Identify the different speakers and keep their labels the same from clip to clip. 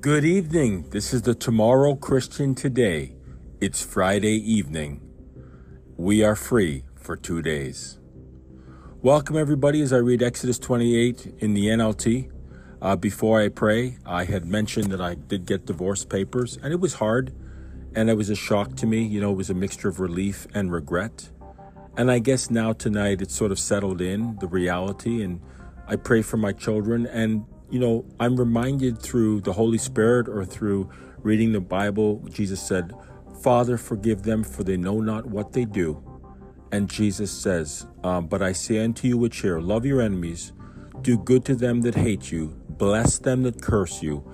Speaker 1: Good evening. This is the Tomorrow Christian Today. It's Friday evening. We are free for two days. Welcome, everybody, as I read Exodus 28 in the NLT. Uh, before I pray, I had mentioned that I did get divorce papers, and it was hard, and it was a shock to me. You know, it was a mixture of relief and regret. And I guess now tonight it's sort of settled in, the reality, and I pray for my children. And, you know, I'm reminded through the Holy Spirit or through reading the Bible, Jesus said, Father, forgive them, for they know not what they do. And Jesus says, um, But I say unto you which hear, love your enemies, do good to them that hate you, bless them that curse you,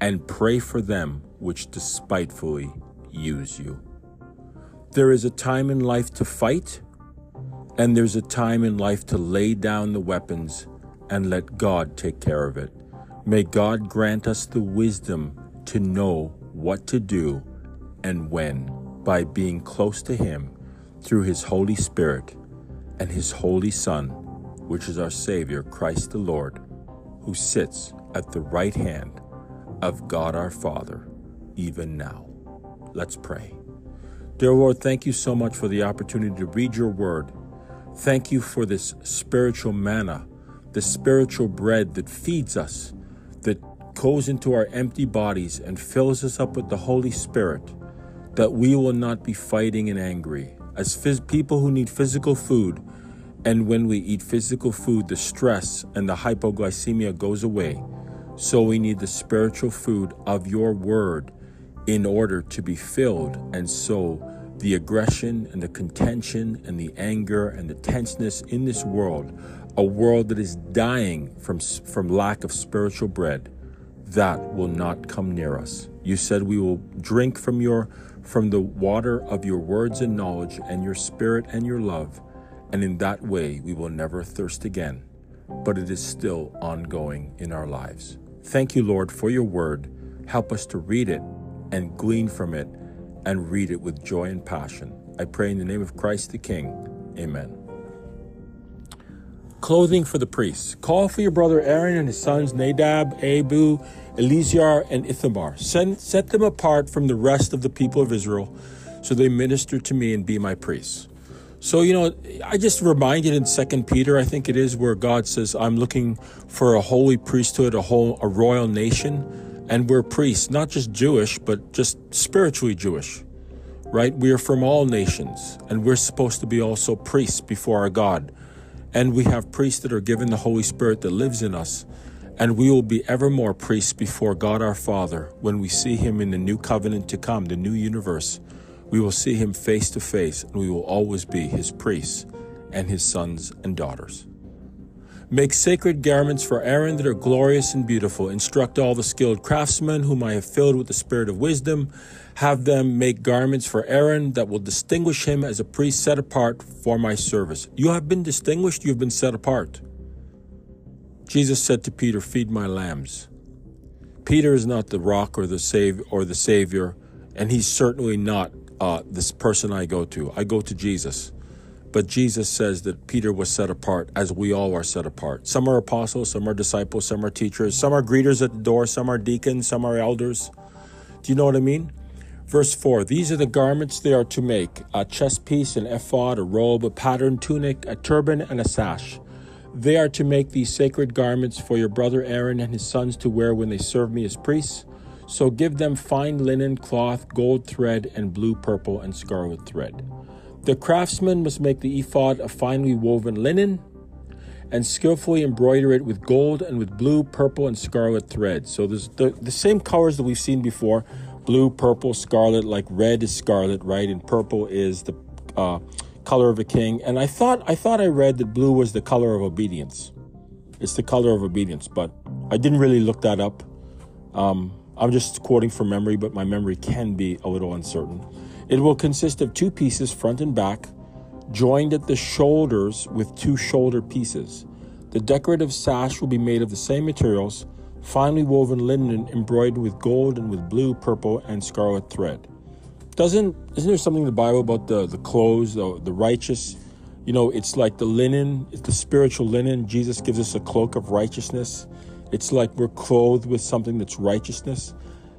Speaker 1: and pray for them which despitefully use you. There is a time in life to fight, and there's a time in life to lay down the weapons and let God take care of it. May God grant us the wisdom to know what to do and when by being close to Him through His Holy Spirit and His Holy Son, which is our Savior, Christ the Lord, who sits at the right hand of God our Father, even now. Let's pray. Dear Lord, thank you so much for the opportunity to read your word. Thank you for this spiritual manna, the spiritual bread that feeds us, goes into our empty bodies and fills us up with the Holy Spirit, that we will not be fighting and angry. As phys- people who need physical food, and when we eat physical food, the stress and the hypoglycemia goes away. So we need the spiritual food of your word in order to be filled. And so the aggression and the contention and the anger and the tenseness in this world, a world that is dying from, from lack of spiritual bread, that will not come near us. You said we will drink from your from the water of your words and knowledge and your spirit and your love, and in that way we will never thirst again. But it is still ongoing in our lives. Thank you, Lord, for your word. Help us to read it and glean from it and read it with joy and passion. I pray in the name of Christ the King. Amen. Clothing for the priests. Call for your brother Aaron and his sons Nadab, Abihu, Eleazar, and Ithamar. Send, set them apart from the rest of the people of Israel so they minister to me and be my priests. So, you know, I just reminded in Second Peter, I think it is, where God says, I'm looking for a holy priesthood, a whole a royal nation, and we're priests, not just Jewish, but just spiritually Jewish. Right? We are from all nations, and we're supposed to be also priests before our God. And we have priests that are given the Holy Spirit that lives in us. And we will be evermore priests before God our Father when we see Him in the new covenant to come, the new universe. We will see Him face to face, and we will always be His priests and His sons and daughters. Make sacred garments for Aaron that are glorious and beautiful. Instruct all the skilled craftsmen whom I have filled with the spirit of wisdom. Have them make garments for Aaron that will distinguish him as a priest set apart for my service. You have been distinguished, you have been set apart. Jesus said to Peter, Feed my lambs. Peter is not the rock or the save or the savior, and he's certainly not uh, this person I go to. I go to Jesus. But Jesus says that Peter was set apart as we all are set apart. Some are apostles, some are disciples, some are teachers, some are greeters at the door, some are deacons, some are elders. Do you know what I mean? Verse 4 These are the garments they are to make a chest piece, an ephod, a robe, a patterned tunic, a turban, and a sash. They are to make these sacred garments for your brother Aaron and his sons to wear when they serve me as priests. So give them fine linen, cloth, gold thread, and blue, purple, and scarlet thread. The craftsman must make the ephod of finely woven linen and skillfully embroider it with gold and with blue, purple, and scarlet thread. So there's the, the same colors that we've seen before blue, purple, scarlet, like red is scarlet, right? And purple is the uh, color of a king. And I thought I thought I read that blue was the color of obedience. It's the color of obedience, but I didn't really look that up. Um, I'm just quoting from memory, but my memory can be a little uncertain. It will consist of two pieces, front and back, joined at the shoulders with two shoulder pieces. The decorative sash will be made of the same materials, finely woven linen embroidered with gold and with blue, purple, and scarlet thread. Doesn't isn't there something in the Bible about the the clothes, the the righteous? You know, it's like the linen, it's the spiritual linen. Jesus gives us a cloak of righteousness. It's like we're clothed with something that's righteousness.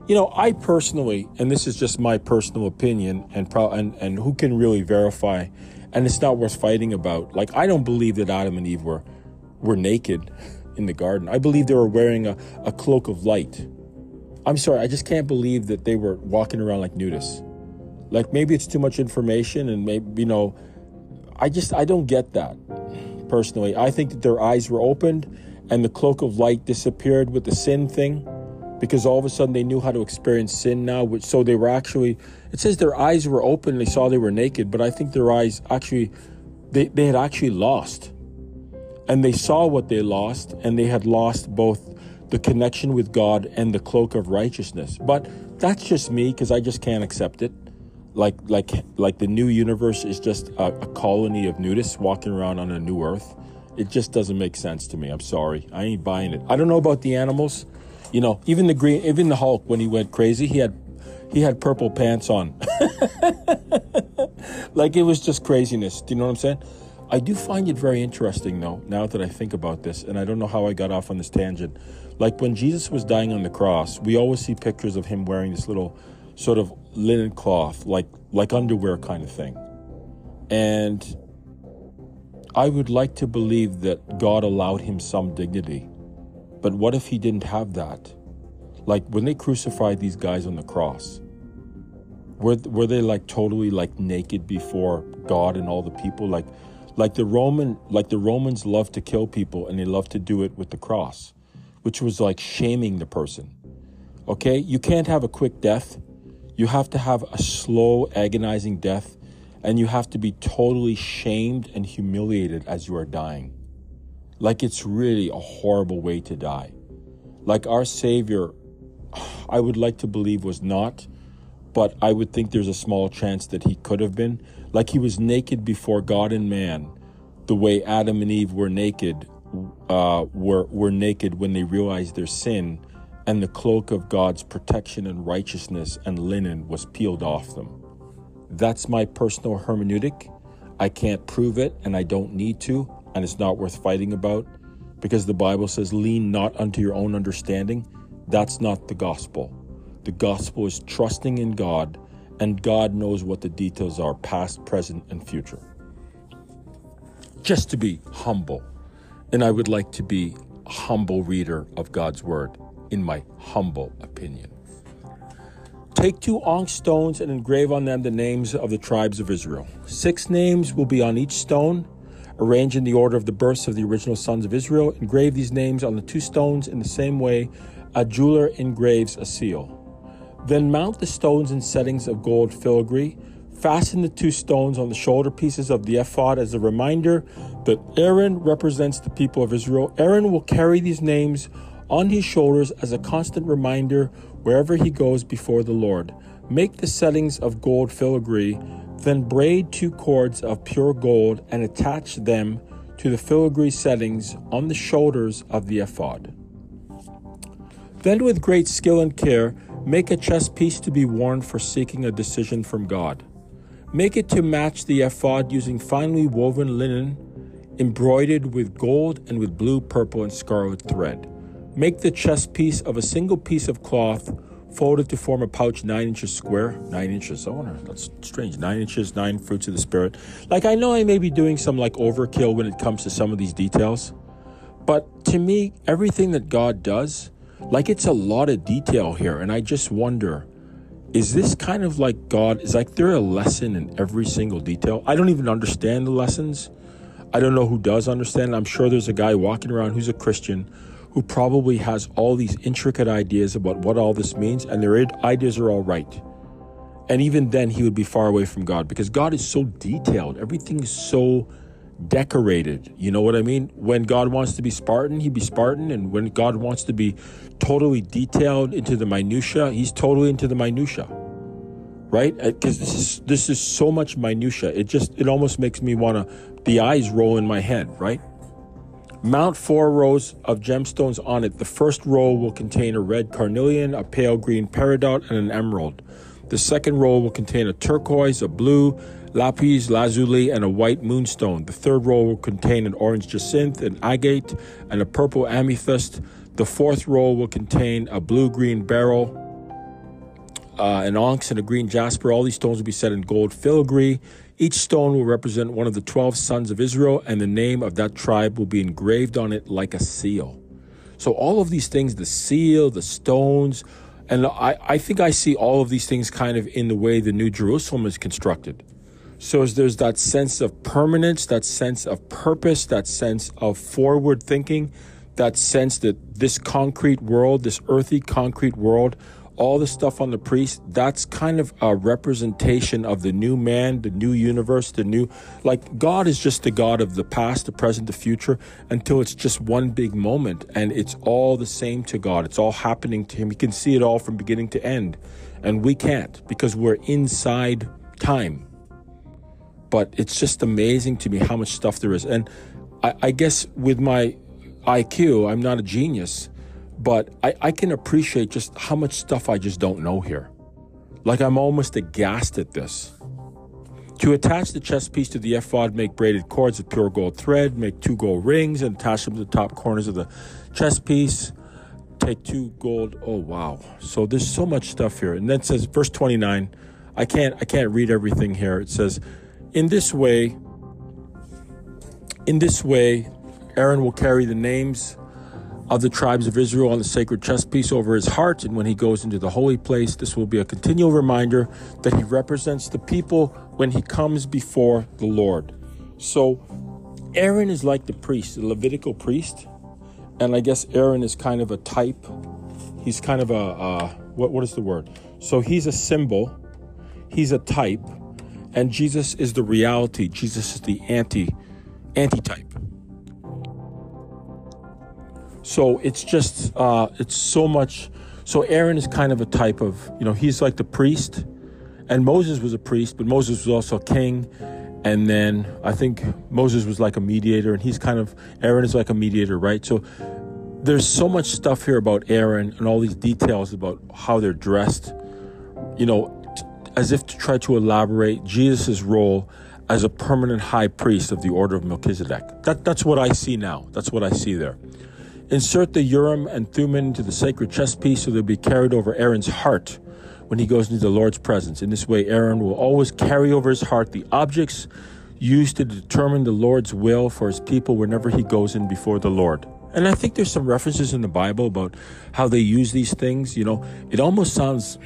Speaker 1: you know, I personally, and this is just my personal opinion, and pro- and and who can really verify, and it's not worth fighting about. Like, I don't believe that Adam and Eve were were naked in the garden. I believe they were wearing a, a cloak of light. I'm sorry, I just can't believe that they were walking around like nudists. Like maybe it's too much information, and maybe you know, I just I don't get that personally. I think that their eyes were opened, and the cloak of light disappeared with the sin thing because all of a sudden they knew how to experience sin now. Which so they were actually. It says their eyes were open. They saw they were naked, but I think their eyes actually, they they had actually lost, and they saw what they lost, and they had lost both the connection with God and the cloak of righteousness. But that's just me because I just can't accept it. Like like like the new universe is just a, a colony of nudists walking around on a new earth. It just doesn't make sense to me. I'm sorry. I ain't buying it. I don't know about the animals. You know, even the green, even the Hulk when he went crazy, he had he had purple pants on. like it was just craziness. Do you know what I'm saying? I do find it very interesting though, now that I think about this, and I don't know how I got off on this tangent. Like when Jesus was dying on the cross, we always see pictures of him wearing this little sort of linen cloth, like like underwear kind of thing. And I would like to believe that God allowed him some dignity but what if he didn't have that? Like when they crucified these guys on the cross, were, were they like totally like naked before God and all the people? Like, like the Roman, like the Romans love to kill people and they love to do it with the cross, which was like shaming the person. Okay, you can't have a quick death. You have to have a slow, agonizing death, and you have to be totally shamed and humiliated as you are dying. Like it's really a horrible way to die. Like our Savior, I would like to believe was not, but I would think there's a small chance that he could have been. Like he was naked before God and man, the way Adam and Eve were naked, uh, were, were naked when they realized their sin, and the cloak of God's protection and righteousness and linen was peeled off them. That's my personal hermeneutic. I can't prove it, and I don't need to and it's not worth fighting about because the Bible says, lean not unto your own understanding. That's not the gospel. The gospel is trusting in God, and God knows what the details are past, present, and future. Just to be humble. And I would like to be a humble reader of God's word, in my humble opinion. Take two onyx stones and engrave on them the names of the tribes of Israel. Six names will be on each stone Arrange in the order of the births of the original sons of Israel. Engrave these names on the two stones in the same way a jeweler engraves a seal. Then mount the stones in settings of gold filigree. Fasten the two stones on the shoulder pieces of the ephod as a reminder that Aaron represents the people of Israel. Aaron will carry these names on his shoulders as a constant reminder wherever he goes before the Lord. Make the settings of gold filigree then braid two cords of pure gold and attach them to the filigree settings on the shoulders of the ephod. Then, with great skill and care, make a chest piece to be worn for seeking a decision from God. Make it to match the ephod using finely woven linen embroidered with gold and with blue, purple, and scarlet thread. Make the chest piece of a single piece of cloth folded to form a pouch nine inches square. Nine inches. Wonder, that's strange. Nine inches, nine fruits of the Spirit. Like, I know I may be doing some like overkill when it comes to some of these details, but to me, everything that God does, like, it's a lot of detail here. And I just wonder, is this kind of like God? Is like there a lesson in every single detail? I don't even understand the lessons. I don't know who does understand. I'm sure there's a guy walking around who's a Christian who probably has all these intricate ideas about what all this means, and their ideas are all right. And even then, he would be far away from God because God is so detailed. Everything is so decorated. You know what I mean? When God wants to be Spartan, he'd be Spartan. And when God wants to be totally detailed into the minutia, he's totally into the minutia. Right? Because uh, this is this is so much minutia. It just it almost makes me want to the eyes roll in my head, right? Mount four rows of gemstones on it. The first row will contain a red carnelian, a pale green peridot, and an emerald. The second row will contain a turquoise, a blue, lapis lazuli, and a white moonstone. The third row will contain an orange jacinth, an agate, and a purple amethyst. The fourth row will contain a blue green beryl, uh, an onyx, and a green jasper. All these stones will be set in gold filigree. Each stone will represent one of the 12 sons of Israel, and the name of that tribe will be engraved on it like a seal. So, all of these things the seal, the stones, and I, I think I see all of these things kind of in the way the New Jerusalem is constructed. So as there's that sense of permanence, that sense of purpose, that sense of forward thinking, that sense that this concrete world, this earthy concrete world, all the stuff on the priest, that's kind of a representation of the new man, the new universe, the new, like God is just the God of the past, the present, the future, until it's just one big moment and it's all the same to God. It's all happening to Him. He can see it all from beginning to end. And we can't because we're inside time. But it's just amazing to me how much stuff there is. And I, I guess with my IQ, I'm not a genius but I, I can appreciate just how much stuff I just don't know here. Like I'm almost aghast at this. To attach the chest piece to the ephod, make braided cords of pure gold thread, make two gold rings and attach them to the top corners of the chest piece. Take two gold. Oh wow. So there's so much stuff here. And then it says verse 29. I can't I can't read everything here. It says, in this way, in this way, Aaron will carry the names of the tribes of Israel on the sacred chest piece over his heart. And when he goes into the holy place, this will be a continual reminder that he represents the people when he comes before the Lord. So Aaron is like the priest, the Levitical priest. And I guess Aaron is kind of a type. He's kind of a, uh, what, what is the word? So he's a symbol, he's a type, and Jesus is the reality. Jesus is the anti antitype. So it's just uh, it's so much. So Aaron is kind of a type of you know he's like the priest, and Moses was a priest, but Moses was also a king. And then I think Moses was like a mediator, and he's kind of Aaron is like a mediator, right? So there's so much stuff here about Aaron and all these details about how they're dressed, you know, as if to try to elaborate Jesus' role as a permanent high priest of the order of Melchizedek. That, that's what I see now. That's what I see there. Insert the Urim and Thummim into the sacred chest piece so they'll be carried over Aaron's heart when he goes into the Lord's presence. In this way, Aaron will always carry over his heart the objects used to determine the Lord's will for his people whenever he goes in before the Lord. And I think there's some references in the Bible about how they use these things. You know, it almost sounds,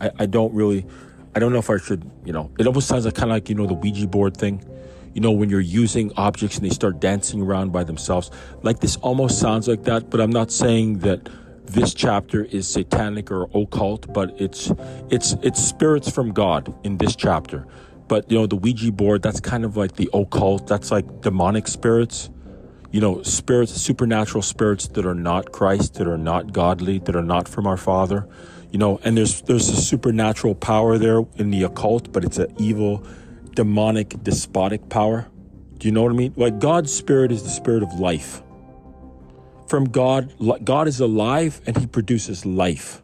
Speaker 1: I, I don't really, I don't know if I should, you know, it almost sounds like kind of like, you know, the Ouija board thing you know, when you're using objects and they start dancing around by themselves. Like this almost sounds like that, but I'm not saying that this chapter is satanic or occult, but it's it's it's spirits from God in this chapter. But you know, the Ouija board, that's kind of like the occult, that's like demonic spirits. You know, spirits, supernatural spirits that are not Christ, that are not godly, that are not from our Father. You know, and there's there's a supernatural power there in the occult, but it's an evil demonic, despotic power. Do you know what I mean? Like God's spirit is the spirit of life. From God, God is alive and he produces life.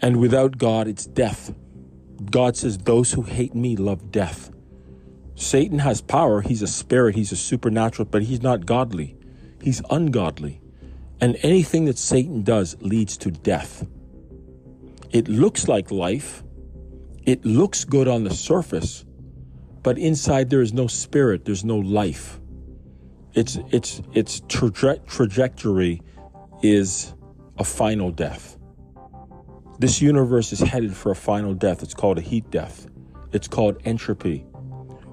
Speaker 1: And without God, it's death. God says, Those who hate me love death. Satan has power. He's a spirit, he's a supernatural, but he's not godly. He's ungodly. And anything that Satan does leads to death. It looks like life, it looks good on the surface, but inside there is no spirit, there's no life. Its its its traje- trajectory is a final death. This universe is headed for a final death. It's called a heat death. It's called entropy,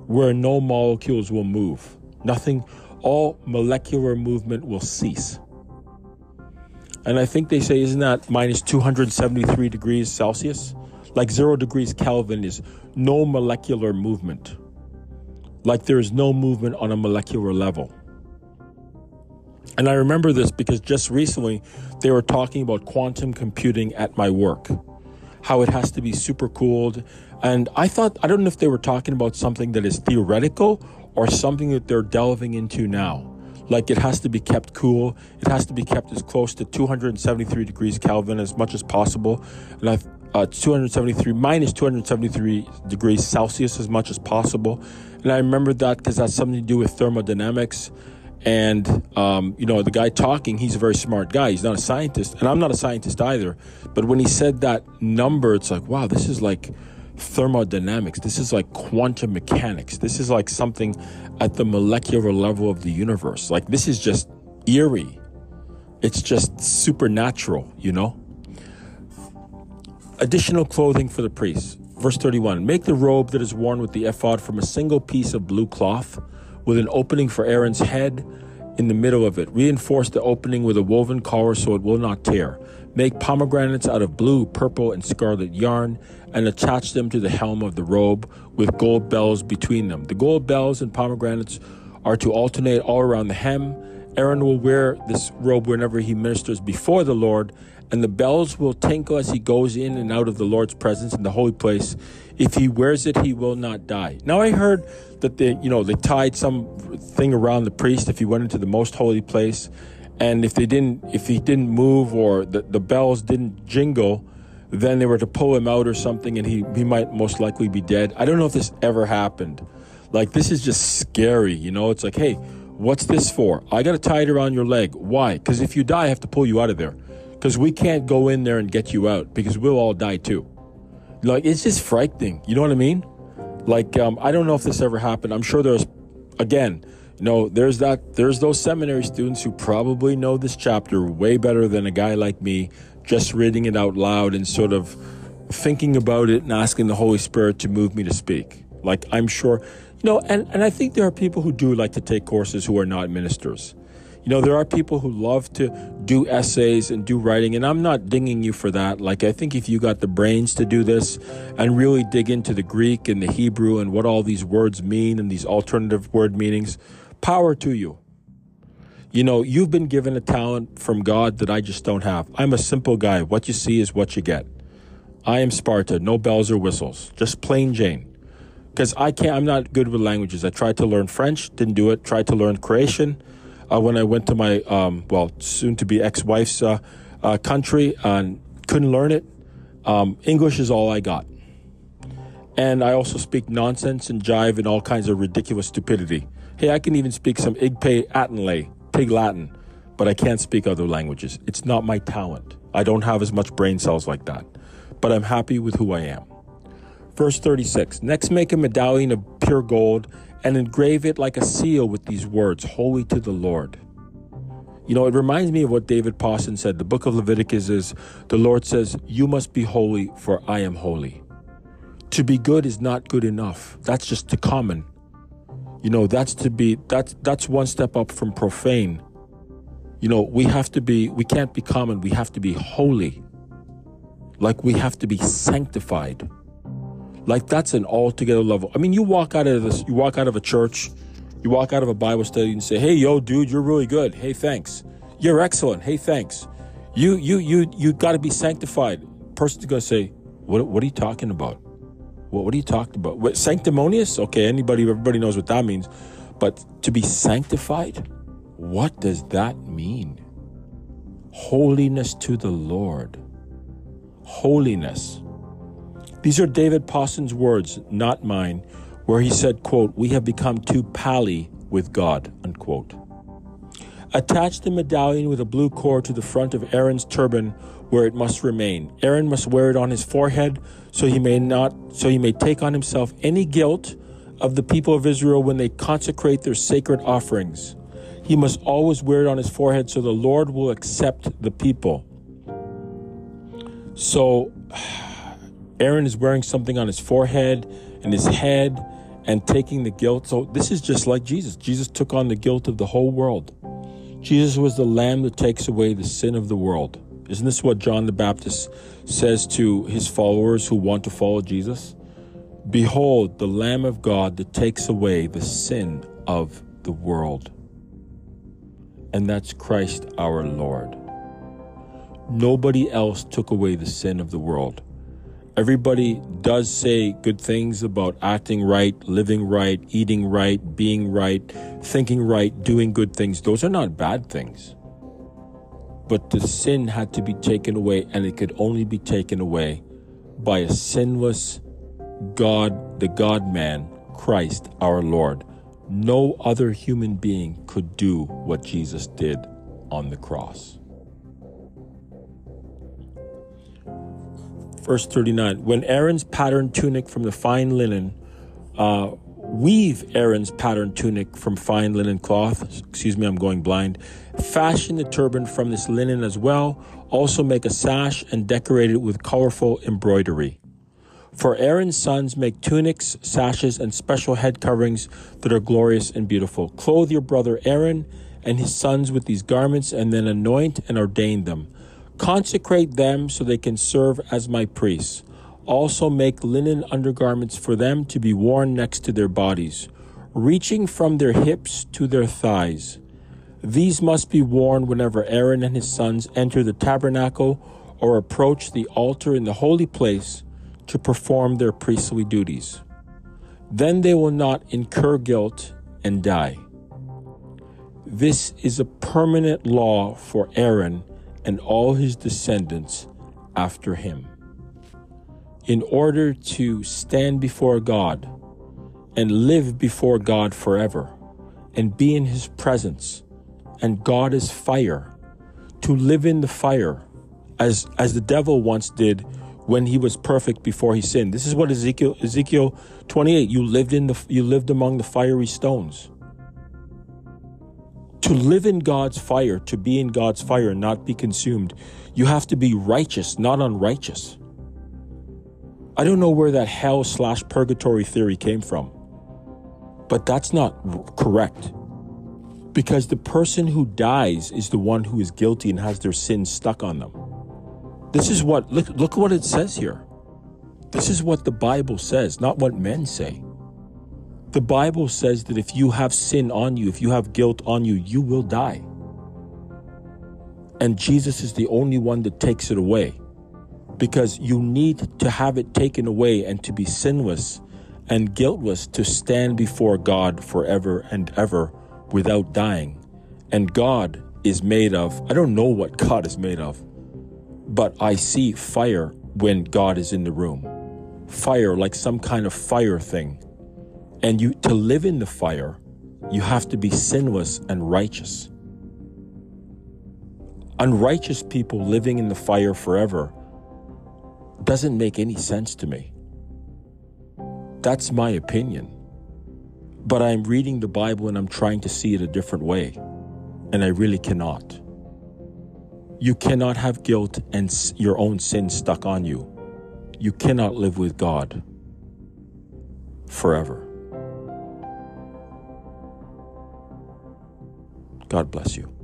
Speaker 1: where no molecules will move. Nothing, all molecular movement will cease. And I think they say, isn't that minus 273 degrees Celsius? Like zero degrees Kelvin is no molecular movement. Like there is no movement on a molecular level. And I remember this because just recently they were talking about quantum computing at my work, how it has to be super cooled. And I thought, I don't know if they were talking about something that is theoretical or something that they're delving into now. Like it has to be kept cool, it has to be kept as close to 273 degrees Kelvin as much as possible. And I uh, 273 minus 273 degrees Celsius as much as possible. And I remember that because that's something to do with thermodynamics. And, um, you know, the guy talking, he's a very smart guy. He's not a scientist. And I'm not a scientist either. But when he said that number, it's like, wow, this is like thermodynamics. This is like quantum mechanics. This is like something at the molecular level of the universe. Like, this is just eerie. It's just supernatural, you know? Additional clothing for the priests. Verse 31 Make the robe that is worn with the ephod from a single piece of blue cloth with an opening for Aaron's head in the middle of it. Reinforce the opening with a woven collar so it will not tear. Make pomegranates out of blue, purple, and scarlet yarn and attach them to the helm of the robe with gold bells between them. The gold bells and pomegranates are to alternate all around the hem. Aaron will wear this robe whenever he ministers before the Lord, and the bells will tinkle as he goes in and out of the Lord's presence in the holy place. If he wears it, he will not die. Now I heard that they, you know, they tied some thing around the priest if he went into the most holy place, and if they didn't, if he didn't move or the, the bells didn't jingle, then they were to pull him out or something, and he he might most likely be dead. I don't know if this ever happened. Like this is just scary, you know. It's like, hey, what's this for? I got to tie it around your leg. Why? Because if you die, I have to pull you out of there. Because we can't go in there and get you out because we'll all die too. Like it's just frightening. You know what I mean? Like um, I don't know if this ever happened. I'm sure there's, again, you know, there's that there's those seminary students who probably know this chapter way better than a guy like me, just reading it out loud and sort of thinking about it and asking the Holy Spirit to move me to speak. Like I'm sure, you know, and, and I think there are people who do like to take courses who are not ministers. You know, there are people who love to do essays and do writing, and I'm not dinging you for that. Like, I think if you got the brains to do this and really dig into the Greek and the Hebrew and what all these words mean and these alternative word meanings, power to you. You know, you've been given a talent from God that I just don't have. I'm a simple guy. What you see is what you get. I am Sparta, no bells or whistles, just plain Jane. Because I can't, I'm not good with languages. I tried to learn French, didn't do it. Tried to learn Croatian, uh, when I went to my, um, well, soon to be ex wife's uh, uh, country and couldn't learn it. Um, English is all I got. And I also speak nonsense and jive and all kinds of ridiculous stupidity. Hey, I can even speak some Igpay Atinlay, Pig Latin, but I can't speak other languages. It's not my talent. I don't have as much brain cells like that. But I'm happy with who I am. Verse 36 Next, make a medallion of pure gold and engrave it like a seal with these words Holy to the Lord. You know, it reminds me of what David Pawson said. The book of Leviticus is the Lord says, You must be holy, for I am holy. To be good is not good enough. That's just too common. You know, that's to be that's that's one step up from profane. You know, we have to be we can't be common, we have to be holy. Like we have to be sanctified. Like that's an altogether level. I mean, you walk out of this, you walk out of a church, you walk out of a Bible study and say, "Hey, yo, dude, you're really good. Hey, thanks. You're excellent. Hey, thanks. You, you, you, you got to be sanctified." Person's gonna say, "What? What are you talking about? What? What are you talking about? What, sanctimonious? Okay, anybody, everybody knows what that means. But to be sanctified, what does that mean? Holiness to the Lord. Holiness." These are David Pawson's words, not mine, where he said, quote, We have become too pally with God, unquote. Attach the medallion with a blue cord to the front of Aaron's turban where it must remain. Aaron must wear it on his forehead so he may not so he may take on himself any guilt of the people of Israel when they consecrate their sacred offerings. He must always wear it on his forehead so the Lord will accept the people. So Aaron is wearing something on his forehead and his head and taking the guilt. So this is just like Jesus. Jesus took on the guilt of the whole world. Jesus was the lamb that takes away the sin of the world. Isn't this what John the Baptist says to his followers who want to follow Jesus? Behold, the Lamb of God that takes away the sin of the world. And that's Christ our Lord. Nobody else took away the sin of the world. Everybody does say good things about acting right, living right, eating right, being right, thinking right, doing good things. Those are not bad things. But the sin had to be taken away, and it could only be taken away by a sinless God, the God man, Christ our Lord. No other human being could do what Jesus did on the cross. Verse 39 When Aaron's patterned tunic from the fine linen, uh, weave Aaron's patterned tunic from fine linen cloth. Excuse me, I'm going blind. Fashion the turban from this linen as well. Also make a sash and decorate it with colorful embroidery. For Aaron's sons make tunics, sashes, and special head coverings that are glorious and beautiful. Clothe your brother Aaron and his sons with these garments, and then anoint and ordain them. Consecrate them so they can serve as my priests. Also make linen undergarments for them to be worn next to their bodies, reaching from their hips to their thighs. These must be worn whenever Aaron and his sons enter the tabernacle or approach the altar in the holy place to perform their priestly duties. Then they will not incur guilt and die. This is a permanent law for Aaron and all his descendants after him. In order to stand before God and live before God forever and be in his presence, and God is fire, to live in the fire as, as the devil once did when he was perfect before he sinned. This is what Ezekiel Ezekiel 28 you lived in the you lived among the fiery stones. To live in God's fire, to be in God's fire and not be consumed, you have to be righteous, not unrighteous. I don't know where that hell slash purgatory theory came from, but that's not correct. Because the person who dies is the one who is guilty and has their sins stuck on them. This is what, look, look what it says here. This is what the Bible says, not what men say. The Bible says that if you have sin on you, if you have guilt on you, you will die. And Jesus is the only one that takes it away because you need to have it taken away and to be sinless and guiltless to stand before God forever and ever without dying. And God is made of, I don't know what God is made of, but I see fire when God is in the room. Fire, like some kind of fire thing. And you to live in the fire, you have to be sinless and righteous. Unrighteous people living in the fire forever doesn't make any sense to me. That's my opinion. But I'm reading the Bible and I'm trying to see it a different way. And I really cannot. You cannot have guilt and your own sin stuck on you. You cannot live with God forever. God bless you.